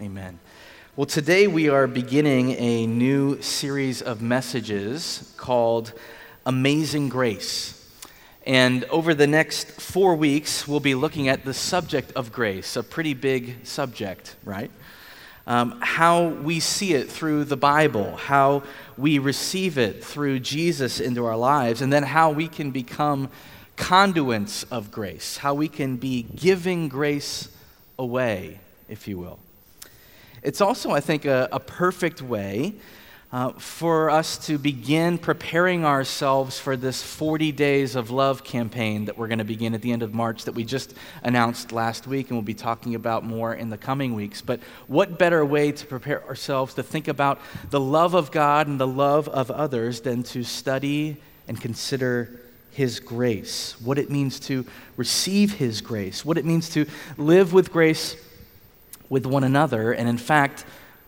Amen. Well, today we are beginning a new series of messages called Amazing Grace. And over the next four weeks, we'll be looking at the subject of grace, a pretty big subject, right? Um, how we see it through the Bible, how we receive it through Jesus into our lives, and then how we can become conduits of grace, how we can be giving grace away, if you will. It's also, I think, a, a perfect way uh, for us to begin preparing ourselves for this 40 Days of Love campaign that we're going to begin at the end of March that we just announced last week and we'll be talking about more in the coming weeks. But what better way to prepare ourselves to think about the love of God and the love of others than to study and consider His grace, what it means to receive His grace, what it means to live with grace with one another, and in fact,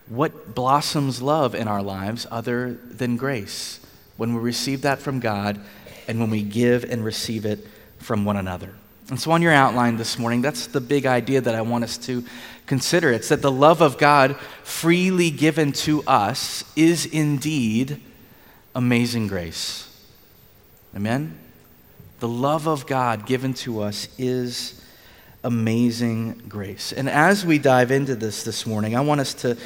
what blossoms love in our lives other than grace when we receive that from God and when we give and receive it from one another. And so, on your outline this morning, that's the big idea that I want us to consider. It's that the love of God freely given to us is indeed amazing grace. Amen? The love of God given to us is amazing grace. And as we dive into this this morning, I want us to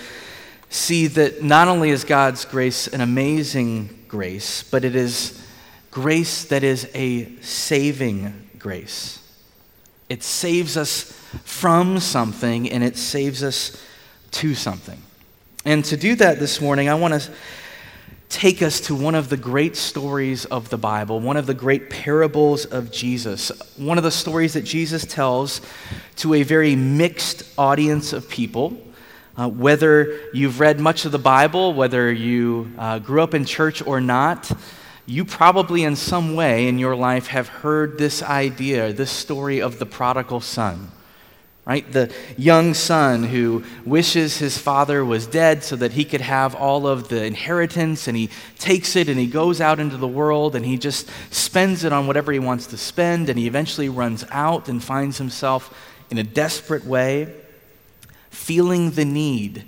see that not only is God's grace an amazing grace, but it is grace that is a saving grace. It saves us from something and it saves us to something. And to do that this morning, I want to take us to one of the great stories of the Bible, one of the great parables of Jesus, one of the stories that Jesus tells to a very mixed audience of people. Uh, whether you've read much of the Bible, whether you uh, grew up in church or not, you probably in some way in your life have heard this idea, this story of the prodigal son right? The young son who wishes his father was dead so that he could have all of the inheritance, and he takes it and he goes out into the world and he just spends it on whatever he wants to spend, and he eventually runs out and finds himself in a desperate way, feeling the need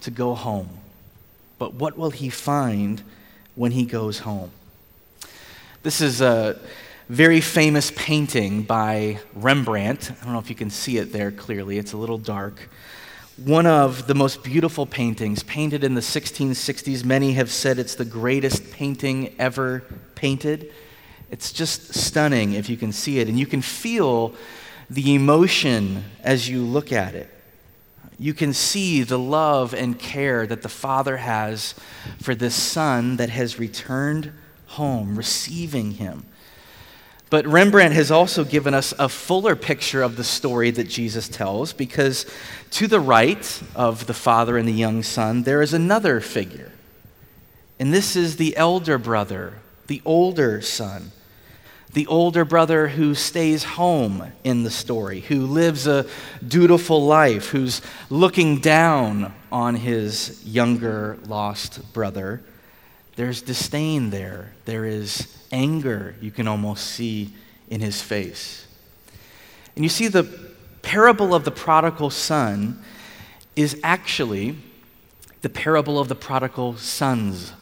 to go home. But what will he find when he goes home? This is a very famous painting by Rembrandt. I don't know if you can see it there clearly, it's a little dark. One of the most beautiful paintings, painted in the 1660s. Many have said it's the greatest painting ever painted. It's just stunning if you can see it, and you can feel the emotion as you look at it. You can see the love and care that the Father has for this Son that has returned home, receiving him. But Rembrandt has also given us a fuller picture of the story that Jesus tells because to the right of the father and the young son, there is another figure. And this is the elder brother, the older son. The older brother who stays home in the story, who lives a dutiful life, who's looking down on his younger lost brother. There's disdain there. There is anger you can almost see in his face. And you see, the parable of the prodigal son is actually the parable of the prodigal sons.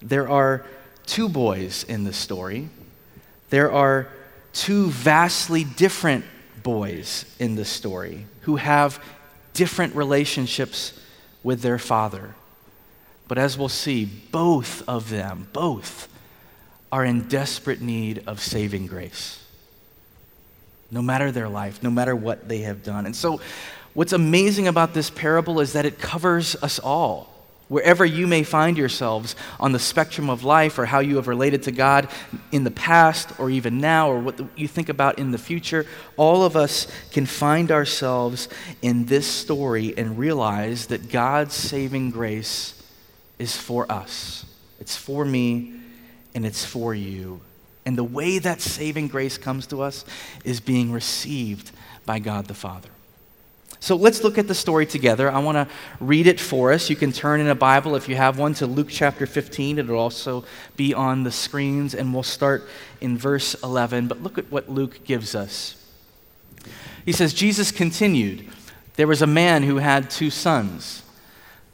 There are two boys in the story. There are two vastly different boys in the story who have different relationships with their father. But as we'll see, both of them, both, are in desperate need of saving grace. No matter their life, no matter what they have done. And so, what's amazing about this parable is that it covers us all. Wherever you may find yourselves on the spectrum of life, or how you have related to God in the past, or even now, or what you think about in the future, all of us can find ourselves in this story and realize that God's saving grace is for us. It's for me, and it's for you. And the way that saving grace comes to us is being received by God the Father. So let's look at the story together. I want to read it for us. You can turn in a Bible if you have one to Luke chapter 15. It'll also be on the screens, and we'll start in verse 11. But look at what Luke gives us. He says, Jesus continued, There was a man who had two sons.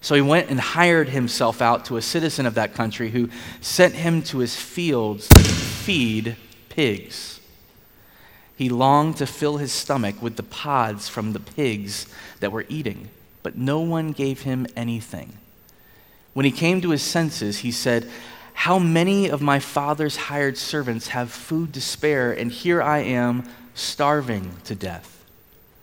So he went and hired himself out to a citizen of that country who sent him to his fields to feed pigs. He longed to fill his stomach with the pods from the pigs that were eating, but no one gave him anything. When he came to his senses, he said, How many of my father's hired servants have food to spare, and here I am starving to death?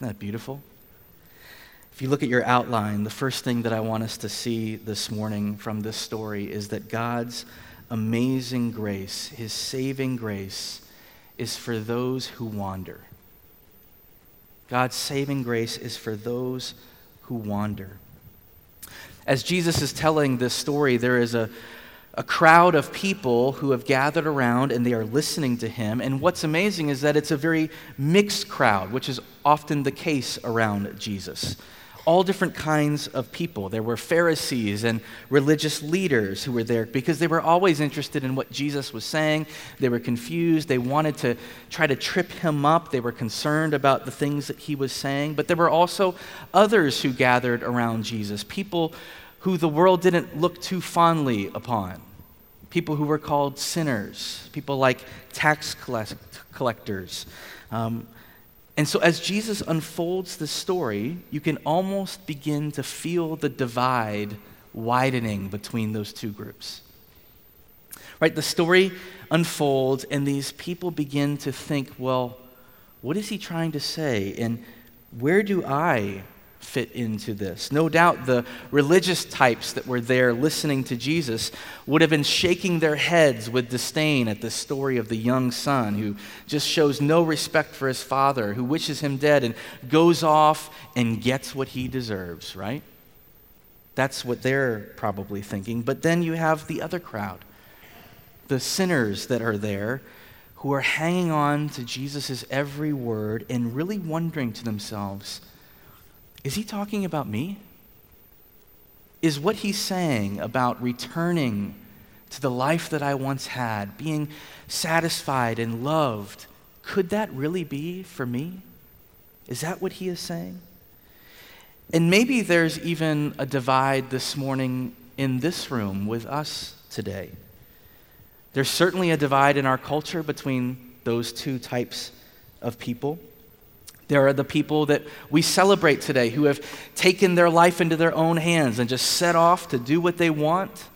Isn't that beautiful? If you look at your outline, the first thing that I want us to see this morning from this story is that God's amazing grace, his saving grace, is for those who wander. God's saving grace is for those who wander. As Jesus is telling this story, there is a, a crowd of people who have gathered around and they are listening to him. And what's amazing is that it's a very mixed crowd, which is often the case around Jesus. All different kinds of people. There were Pharisees and religious leaders who were there because they were always interested in what Jesus was saying. They were confused. They wanted to try to trip him up. They were concerned about the things that he was saying. But there were also others who gathered around Jesus, people who the world didn't look too fondly upon. People who were called sinners, people like tax collectors. Um, and so, as Jesus unfolds the story, you can almost begin to feel the divide widening between those two groups. Right? The story unfolds, and these people begin to think, well, what is he trying to say? And where do I fit into this. No doubt the religious types that were there listening to Jesus would have been shaking their heads with disdain at the story of the young son who just shows no respect for his father, who wishes him dead and goes off and gets what he deserves, right? That's what they're probably thinking. But then you have the other crowd, the sinners that are there who are hanging on to Jesus' every word and really wondering to themselves, is he talking about me? Is what he's saying about returning to the life that I once had, being satisfied and loved, could that really be for me? Is that what he is saying? And maybe there's even a divide this morning in this room with us today. There's certainly a divide in our culture between those two types of people. There are the people that we celebrate today who have taken their life into their own hands and just set off to do what they want.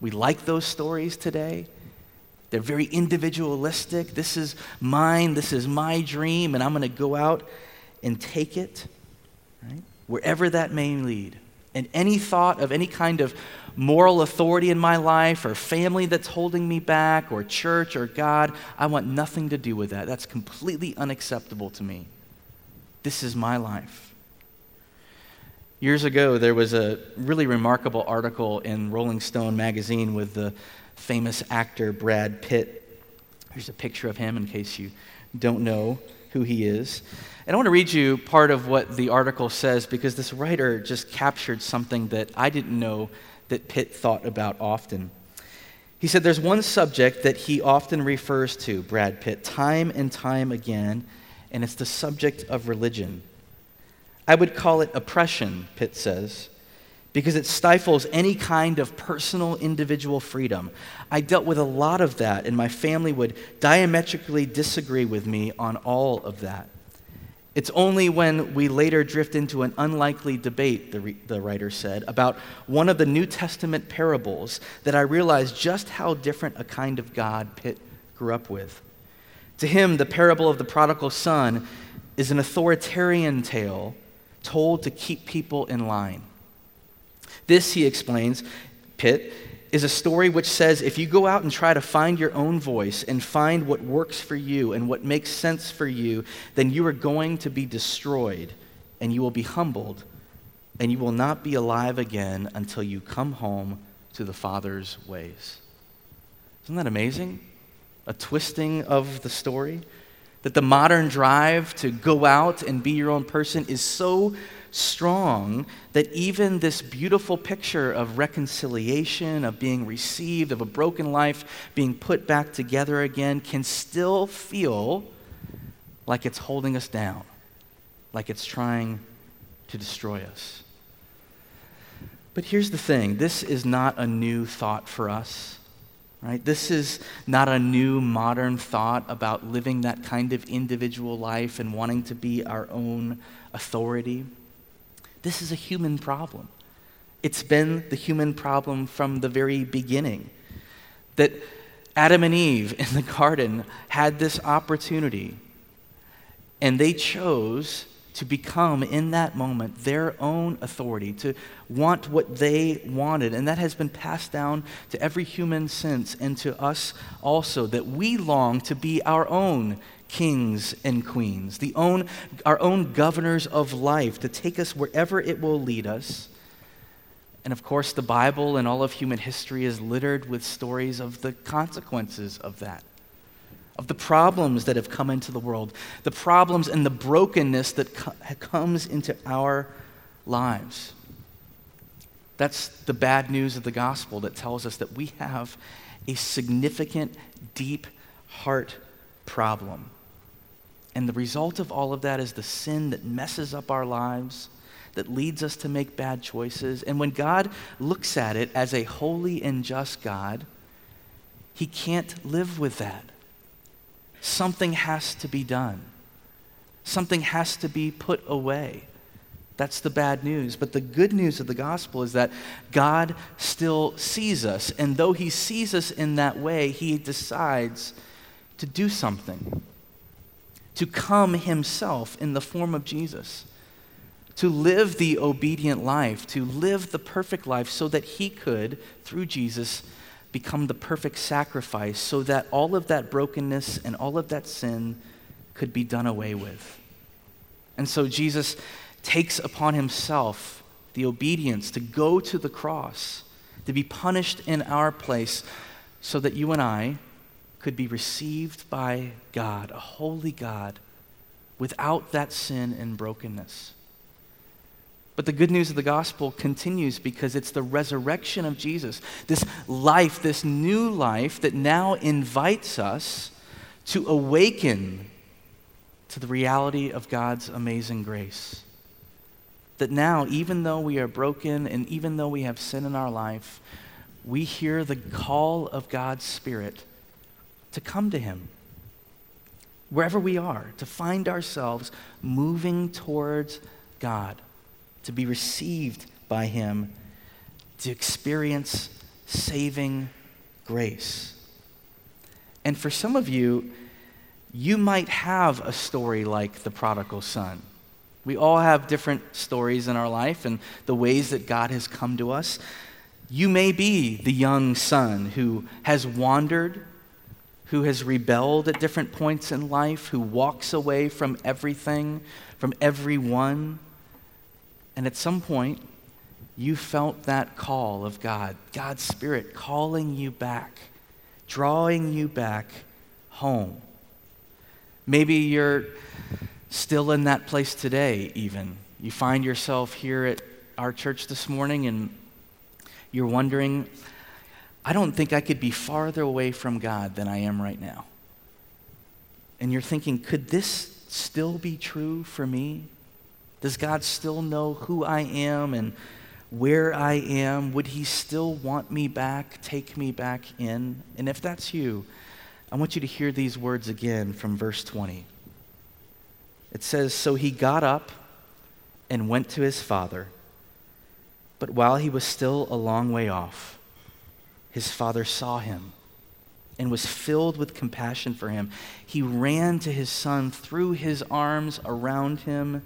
We like those stories today. They're very individualistic. This is mine, this is my dream, and I'm going to go out and take it, right? Wherever that may lead. And any thought of any kind of moral authority in my life or family that's holding me back or church or God, I want nothing to do with that. That's completely unacceptable to me. This is my life. Years ago, there was a really remarkable article in Rolling Stone magazine with the famous actor Brad Pitt. Here's a picture of him in case you don't know who he is. And I want to read you part of what the article says because this writer just captured something that I didn't know that Pitt thought about often. He said there's one subject that he often refers to, Brad Pitt, time and time again, and it's the subject of religion. I would call it oppression, Pitt says, because it stifles any kind of personal individual freedom. I dealt with a lot of that, and my family would diametrically disagree with me on all of that. It's only when we later drift into an unlikely debate, the, re- the writer said, about one of the New Testament parables that I realized just how different a kind of God Pitt grew up with. To him, the parable of the prodigal son is an authoritarian tale told to keep people in line. This, he explains, Pitt, is a story which says if you go out and try to find your own voice and find what works for you and what makes sense for you, then you are going to be destroyed and you will be humbled and you will not be alive again until you come home to the Father's ways. Isn't that amazing? A twisting of the story. That the modern drive to go out and be your own person is so strong that even this beautiful picture of reconciliation, of being received, of a broken life being put back together again, can still feel like it's holding us down, like it's trying to destroy us. But here's the thing this is not a new thought for us. Right? This is not a new modern thought about living that kind of individual life and wanting to be our own authority. This is a human problem. It's been the human problem from the very beginning. That Adam and Eve in the garden had this opportunity, and they chose to become, in that moment, their own authority, to want what they wanted. And that has been passed down to every human since and to us also, that we long to be our own kings and queens, the own, our own governors of life, to take us wherever it will lead us. And of course, the Bible and all of human history is littered with stories of the consequences of that, of the problems that have come into the world, the problems and the brokenness that co- comes into our lives. That's the bad news of the gospel that tells us that we have a significant, deep heart problem. And the result of all of that is the sin that messes up our lives, that leads us to make bad choices. And when God looks at it as a holy and just God, he can't live with that. Something has to be done, something has to be put away. That's the bad news. But the good news of the gospel is that God still sees us. And though he sees us in that way, he decides to do something to come himself in the form of Jesus, to live the obedient life, to live the perfect life, so that he could, through Jesus, become the perfect sacrifice, so that all of that brokenness and all of that sin could be done away with. And so Jesus takes upon himself the obedience to go to the cross, to be punished in our place, so that you and I, could be received by God, a holy God, without that sin and brokenness. But the good news of the gospel continues because it's the resurrection of Jesus, this life, this new life that now invites us to awaken to the reality of God's amazing grace. That now, even though we are broken and even though we have sin in our life, we hear the call of God's Spirit to come to Him. Wherever we are, to find ourselves moving towards God, to be received by Him, to experience saving grace. And for some of you, you might have a story like the prodigal son. We all have different stories in our life and the ways that God has come to us. You may be the young son who has wandered who has rebelled at different points in life, who walks away from everything, from everyone. And at some point, you felt that call of God, God's Spirit calling you back, drawing you back home. Maybe you're still in that place today, even. You find yourself here at our church this morning and You're wondering, I don't think I could be farther away from God than I am right now. And you're thinking, could this still be true for me? Does God still know who I am and where I am? Would He still want me back, take me back in? And if that's you, I want you to hear these words again from verse 20. It says, So he got up and went to his father. But while he was still a long way off, his father saw him and was filled with compassion for him. He ran to his son, threw his arms around him,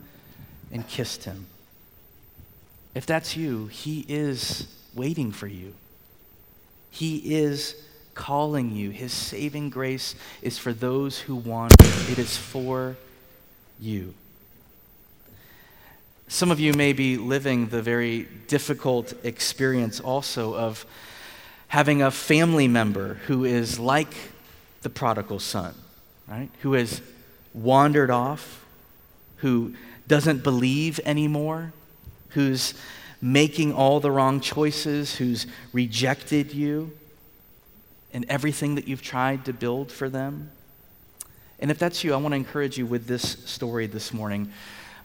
and kissed him. If that's you, he is waiting for you. He is calling you. His saving grace is for those who want it, it is for you. Some of you may be living the very difficult experience also of having a family member who is like the prodigal son, right? Who has wandered off, who doesn't believe anymore, who's making all the wrong choices, who's rejected you and everything that you've tried to build for them. And if that's you, I want to encourage you with this story this morning.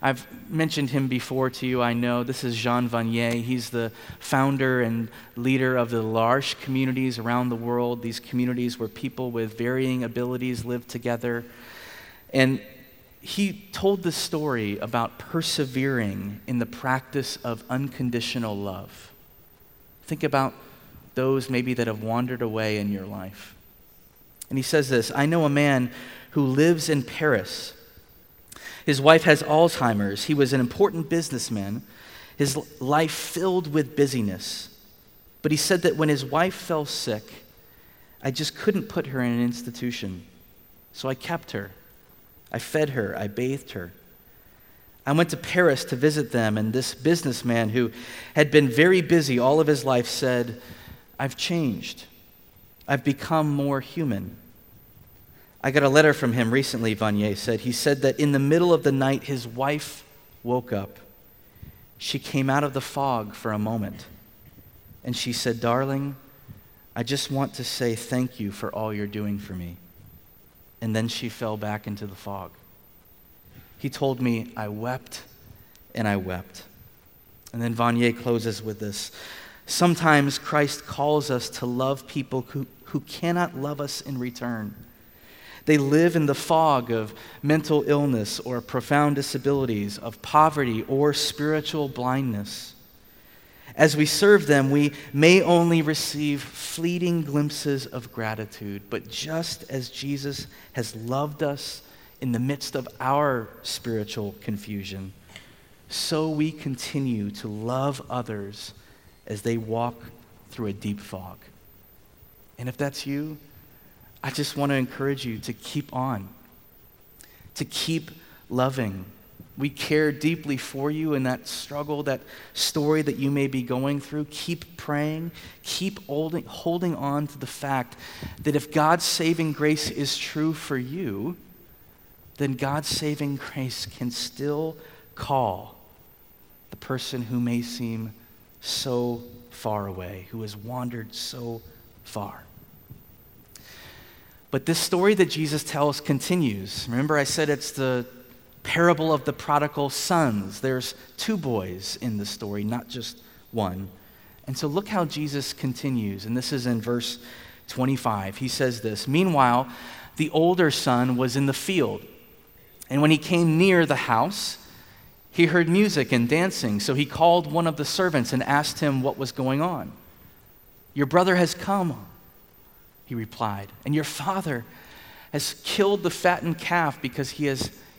I've mentioned him before to you, I know. This is Jean Vanier. He's the founder and leader of the L'Arche communities around the world, these communities where people with varying abilities live together. And he told the story about persevering in the practice of unconditional love. Think about those maybe that have wandered away in your life. And he says this I know a man who lives in Paris. His wife has Alzheimer's. He was an important businessman, his life filled with busyness. But he said that when his wife fell sick, I just couldn't put her in an institution. So I kept her. I fed her. I bathed her. I went to Paris to visit them, and this businessman who had been very busy all of his life said, I've changed. I've become more human. I got a letter from him recently, Vanier said. He said that in the middle of the night, his wife woke up. She came out of the fog for a moment, and she said, Darling, I just want to say thank you for all you're doing for me. And then she fell back into the fog. He told me, I wept and I wept. And then Vanier closes with this Sometimes Christ calls us to love people who, who cannot love us in return. They live in the fog of mental illness or profound disabilities, of poverty or spiritual blindness. As we serve them, we may only receive fleeting glimpses of gratitude, but just as Jesus has loved us in the midst of our spiritual confusion, so we continue to love others as they walk through a deep fog. And if that's you, I just want to encourage you to keep on, to keep loving. We care deeply for you in that struggle, that story that you may be going through. Keep praying. Keep holding, holding on to the fact that if God's saving grace is true for you, then God's saving grace can still call the person who may seem so far away, who has wandered so far. But this story that Jesus tells continues. Remember, I said it's the parable of the prodigal sons. There's two boys in the story, not just one. And so look how Jesus continues. And this is in verse 25. He says this Meanwhile, the older son was in the field. And when he came near the house, he heard music and dancing. So he called one of the servants and asked him what was going on. Your brother has come he replied. And your father has killed the fattened calf because he has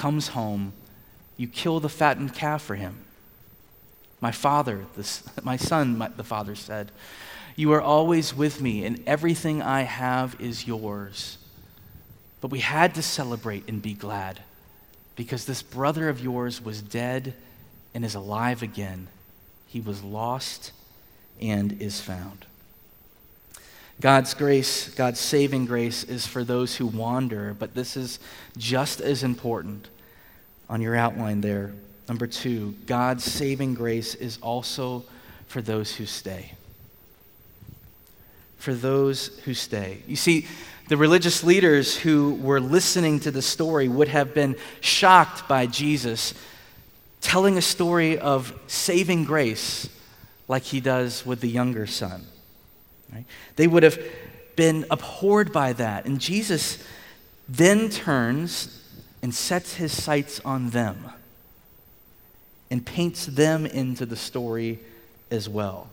comes home, you kill the fattened calf for him. My father, this, my son, my, the father said, You are always with me, and everything I have is yours. But we had to celebrate and be glad because this brother of yours was dead and is alive again. He was lost and is found. God's grace, God's saving grace, is for those who wander, but this is just as important on your outline there. Number two, God's saving grace is also for those who stay. For those who stay. You see, the religious leaders who were listening to the story would have been shocked by Jesus telling a story of saving grace like he does with the younger son. Right? They would have been abhorred by that. And Jesus then turns and sets his sights on them and paints them into the story as well.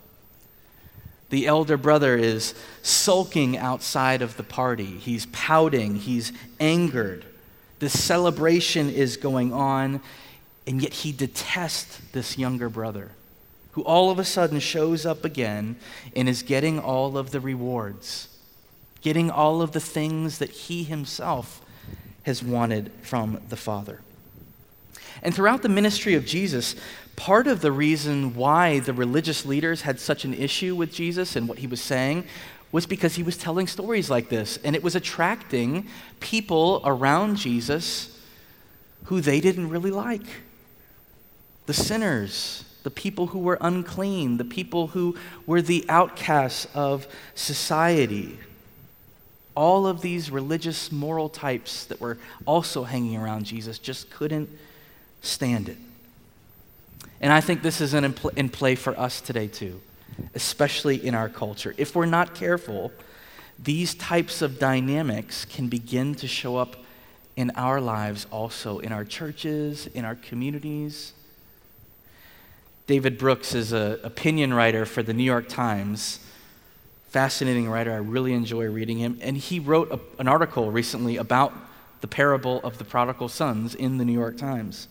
The elder brother is sulking outside of the party. He's pouting. He's angered. The celebration is going on, and yet he detests this younger brother who all of a sudden shows up again and is getting all of the rewards, getting all of the things that he himself has wanted from the Father. And throughout the ministry of Jesus, part of the reason why the religious leaders had such an issue with Jesus and what he was saying was because he was telling stories like this. And it was attracting people around Jesus who they didn't really like the sinners, the people who were unclean, the people who were the outcasts of society. All of these religious moral types that were also hanging around Jesus just couldn't stand it. And I think this is in, in play for us today, too, especially in our culture. If we're not careful, these types of dynamics can begin to show up in our lives also, in our churches, in our communities. David Brooks is an opinion writer for the New York Times. Fascinating writer. I really enjoy reading him. And he wrote a, an article recently about the parable of the prodigal sons in the New York Times.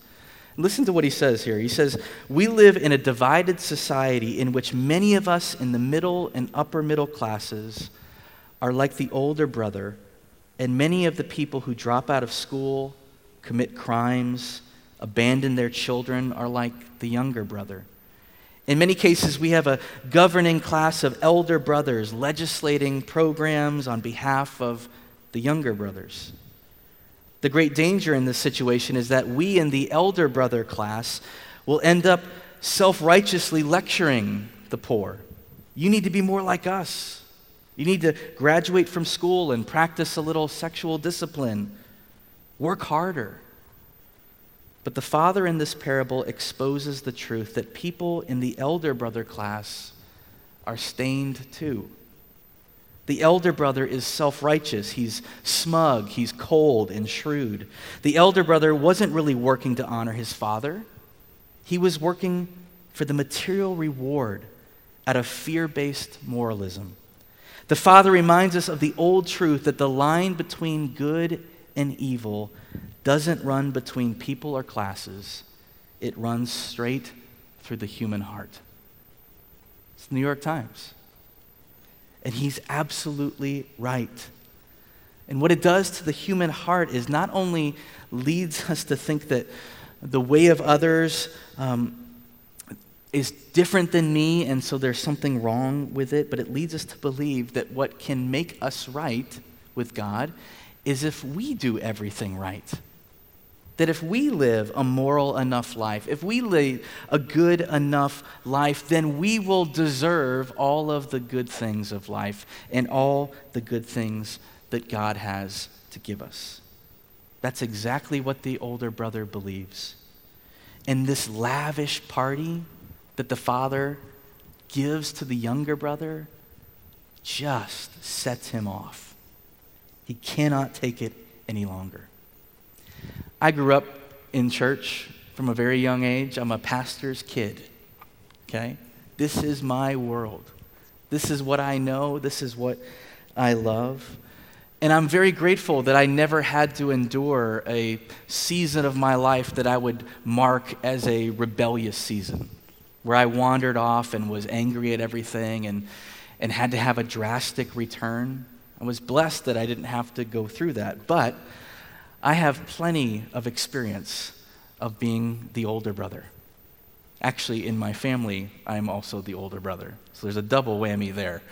Listen to what he says here. He says, We live in a divided society in which many of us in the middle and upper middle classes are like the older brother, and many of the people who drop out of school, commit crimes, abandon their children are like the younger brother. In many cases, we have a governing class of elder brothers legislating programs on behalf of the younger brothers. The great danger in this situation is that we in the elder brother class will end up self righteously lecturing the poor. You need to be more like us. You need to graduate from school and practice a little sexual discipline. Work harder. But the father in this parable exposes the truth that people in the elder brother class are stained too. The elder brother is self righteous. He's smug. He's cold and shrewd. The elder brother wasn't really working to honor his father, he was working for the material reward out of fear based moralism. The father reminds us of the old truth that the line between good and evil doesn't run between people or classes, it runs straight through the human heart. It's the New York Times. And he's absolutely right. And what it does to the human heart is not only leads us to think that the way of others um, is different than me, and so there's something wrong with it, but it leads us to believe that what can make us right with God is if we do everything right. That if we live a moral enough life, if we live a good enough life, then we will deserve all of the good things of life and all the good things that God has to give us. That's exactly what the older brother believes. And this lavish party that the father gives to the younger brother just sets him off. He cannot take it any longer. I grew up in church from a very young age. I'm a pastor's kid. Okay? This is my world. This is what I know. This is what I love. And I'm very grateful that I never had to endure a season of my life that I would mark as a rebellious season, where I wandered off and was angry at everything and, and had to have a drastic return. I was blessed that I didn't have to go through that, but I have plenty of experience of being the older brother. Actually, in my family, I'm also the older brother. So there's a double whammy there.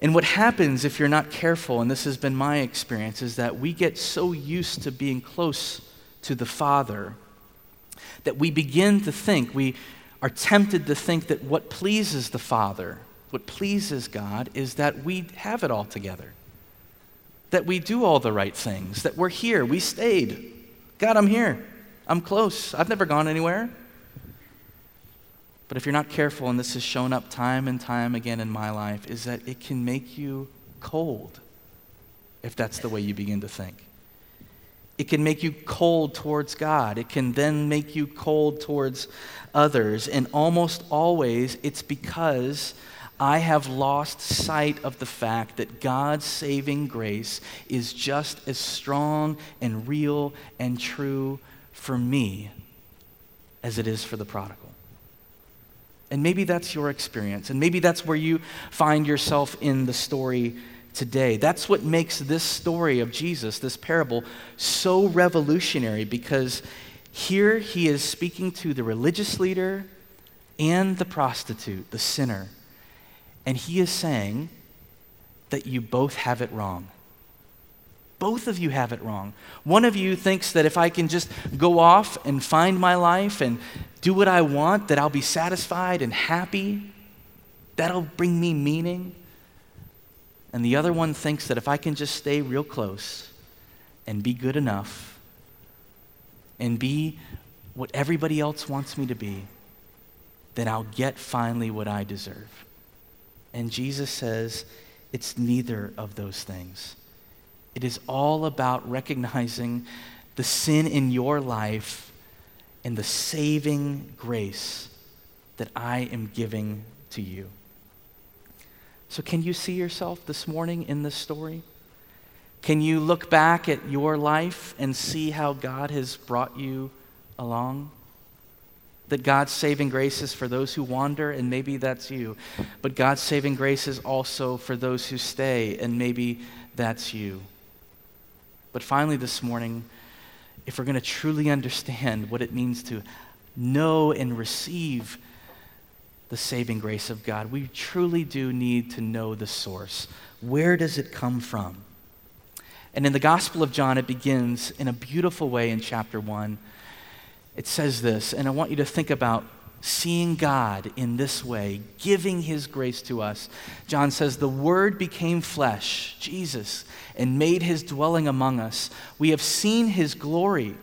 And what happens if you're not careful, and this has been my experience, is that we get so used to being close to the Father that we begin to think, we are tempted to think that what pleases the Father, what pleases God, is that we have it all together, that we do all the right things, that we're here, we stayed. God, I'm here, I'm close, I've never gone anywhere. But if you're not careful, and this has shown up time and time again in my life, is that it can make you cold if that's the way you begin to think. It can make you cold towards God. It can then make you cold towards others. And almost always, it's because I have lost sight of the fact that God's saving grace is just as strong and real and true for me as it is for the prodigal. And maybe that's your experience. And maybe that's where you find yourself in the story today. That's what makes this story of Jesus, this parable, so revolutionary because here he is speaking to the religious leader and the prostitute, the sinner. And he is saying that you both have it wrong. Both of you have it wrong. One of you thinks that if I can just go off and find my life and do what I want, that I'll be satisfied and happy. That'll bring me meaning. And the other one thinks that if I can just stay real close and be good enough and be what everybody else wants me to be, then I'll get finally what I deserve. And Jesus says it's neither of those things. It is all about recognizing the sin in your life and the saving grace that I am giving to you. So, can you see yourself this morning in this story? Can you look back at your life and see how God has brought you along? That God's saving grace is for those who wander, and maybe that's you. But God's saving grace is also for those who stay, and maybe that's you. But finally, this morning, if we're going to truly understand what it means to know and receive the saving grace of God, we truly do need to know the source. Where does it come from? And in the Gospel of John, it begins in a beautiful way in chapter 1. It says this, and I want you to think about seeing God in this way, giving his grace to us. John says, The Word became flesh, Jesus, and made his dwelling among us. We have seen his glory,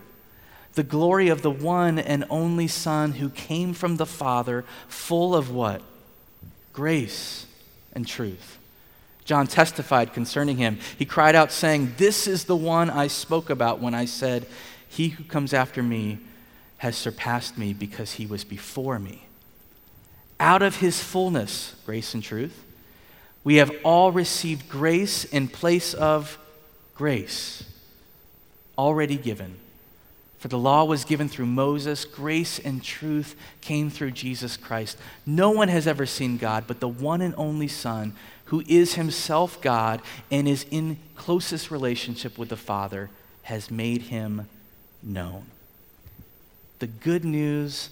the glory of the one and only Son who came from the Father, full of what? Grace and truth. John testified concerning him. He cried out, saying, This is the one I spoke about when I said, He who comes after me has surpassed me because he was before me. Out of his fullness, grace and truth, we have all received grace in place of grace already given. For the law was given through Moses, grace and truth came through Jesus Christ. No one has ever seen God but the one and only Son, who is himself God and is in closest relationship with the Father, has made him known the good news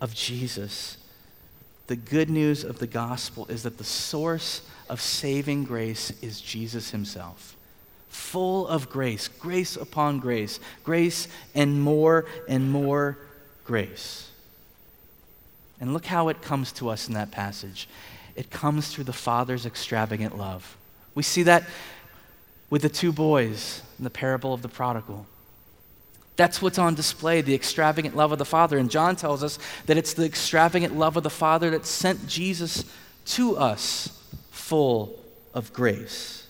of Jesus, the good news of the gospel is that the source of saving grace is Jesus himself. Full of grace, grace upon grace, grace and more and more grace. And look how it comes to us in that passage. It comes through the Father's extravagant love. We see that with the two boys in the parable of the prodigal. That's what's on display, the extravagant love of the Father. And John tells us that it's the extravagant love of the Father that sent Jesus to us full of grace.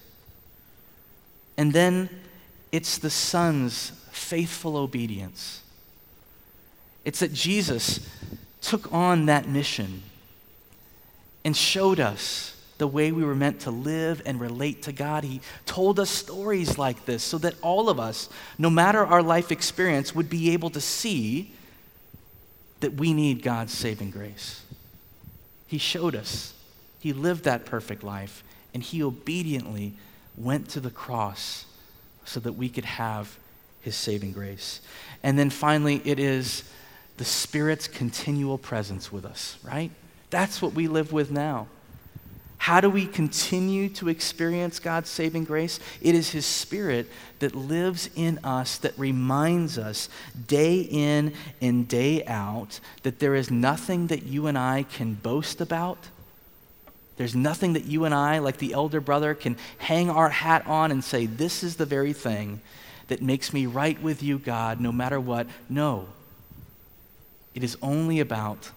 And then it's the Son's faithful obedience. It's that Jesus took on that mission and showed us the way we were meant to live and relate to God. He told us stories like this so that all of us, no matter our life experience, would be able to see that we need God's saving grace. He showed us He lived that perfect life, and he obediently went to the cross so that we could have his saving grace. And then finally, it is the Spirit's continual presence with us, right? That's what we live with now. How do we continue to experience God's saving grace? It is His Spirit that lives in us that reminds us day in and day out that there is nothing that you and I can boast about. There's nothing that you and I, like the elder brother, can hang our hat on and say, This is the very thing that makes me right with you, God, no matter what. No. It is only about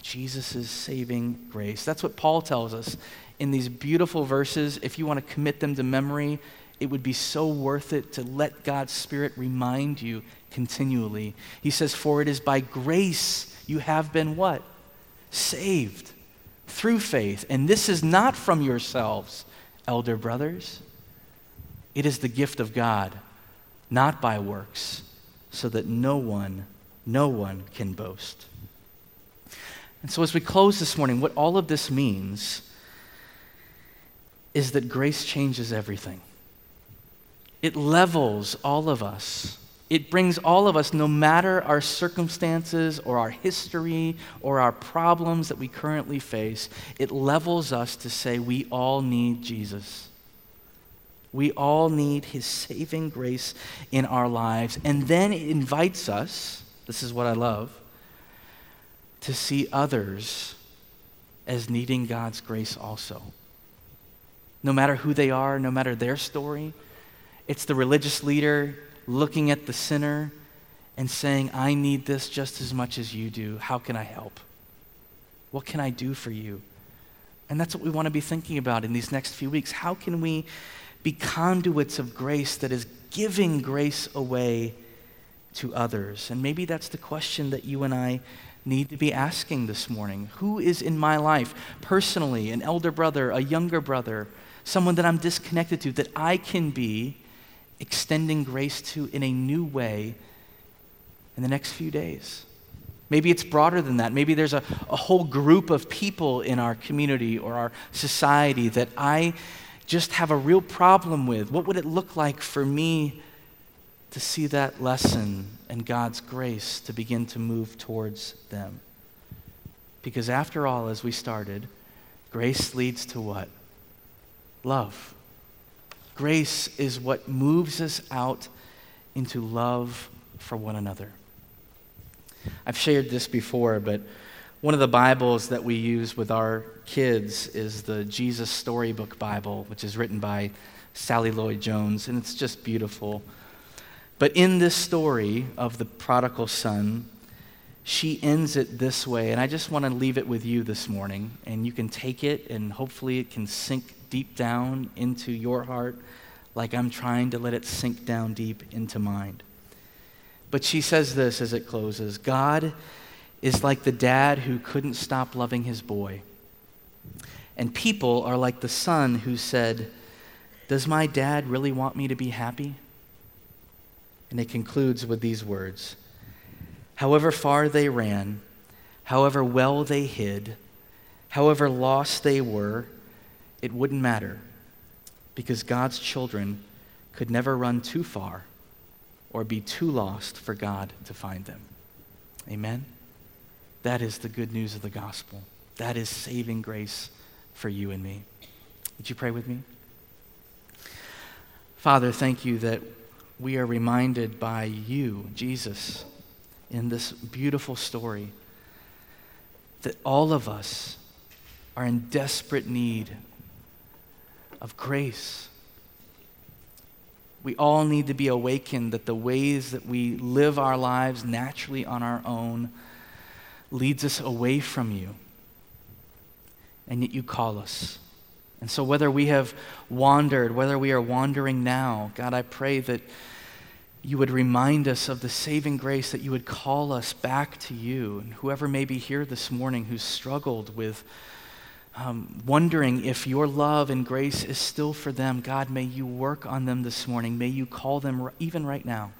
Jesus' saving grace. That's what Paul tells us in these beautiful verses. If you want to commit them to memory, it would be so worth it to let God's Spirit remind you continually. He says, For it is by grace you have been what? Saved through faith. And this is not from yourselves, elder brothers. It is the gift of God, not by works, so that no one, no one can boast. And so, as we close this morning, what all of this means is that grace changes everything. It levels all of us. It brings all of us, no matter our circumstances or our history or our problems that we currently face, it levels us to say we all need Jesus. We all need his saving grace in our lives. And then it invites us, this is what I love, to see others as needing God's grace also. No matter who they are, no matter their story, it's the religious leader looking at the sinner and saying, I need this just as much as you do. How can I help? What can I do for you? And that's what we want to be thinking about in these next few weeks. How can we be conduits of grace that is giving grace away to others? And maybe that's the question that you and I need to be asking this morning. Who is in my life personally, an elder brother, a younger brother, someone that I'm disconnected to, that I can be extending grace to in a new way in the next few days? Maybe it's broader than that. Maybe there's a, a whole group of people in our community or our society that I just have a real problem with. What would it look like for me to see that lesson and God's grace to begin to move towards them. Because after all, as we started, grace leads to what? Love. Grace is what moves us out into love for one another. I've shared this before, but one of the Bibles that we use with our kids is the Jesus Storybook Bible, which is written by Sally Lloyd Jones, and it's just beautiful. But in this story of the prodigal son, she ends it this way. And I just want to leave it with you this morning. And you can take it, and hopefully it can sink deep down into your heart, like I'm trying to let it sink down deep into mine. But she says this as it closes God is like the dad who couldn't stop loving his boy. And people are like the son who said, Does my dad really want me to be happy? And it concludes with these words However far they ran, however well they hid, however lost they were, it wouldn't matter because God's children could never run too far or be too lost for God to find them. Amen? That is the good news of the gospel. That is saving grace for you and me. Would you pray with me? Father, thank you that we are reminded by you, Jesus, in this beautiful story, that all of us are in desperate need of grace. We all need to be awakened that the ways that we live our lives naturally on our own leads us away from you. And yet you call us. And so, whether we have wandered, whether we are wandering now, God, I pray that you would remind us of the saving grace, that you would call us back to you. And whoever may be here this morning who's struggled with um, wondering if your love and grace is still for them, God, may you work on them this morning. May you call them even right now.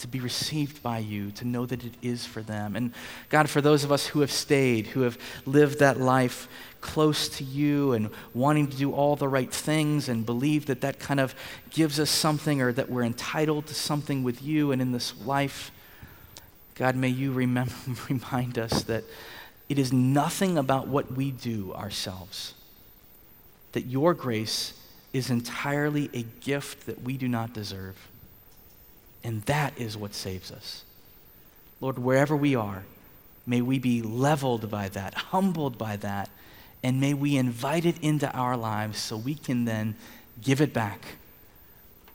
To be received by you, to know that it is for them. And God, for those of us who have stayed, who have lived that life close to you and wanting to do all the right things and believe that that kind of gives us something or that we're entitled to something with you and in this life, God, may you remember, remind us that it is nothing about what we do ourselves, that your grace is entirely a gift that we do not deserve. And that is what saves us. Lord, wherever we are, may we be leveled by that, humbled by that, and may we invite it into our lives so we can then give it back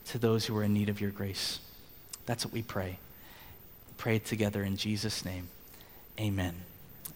to those who are in need of your grace. That's what we pray. Pray it together in Jesus' name. Amen.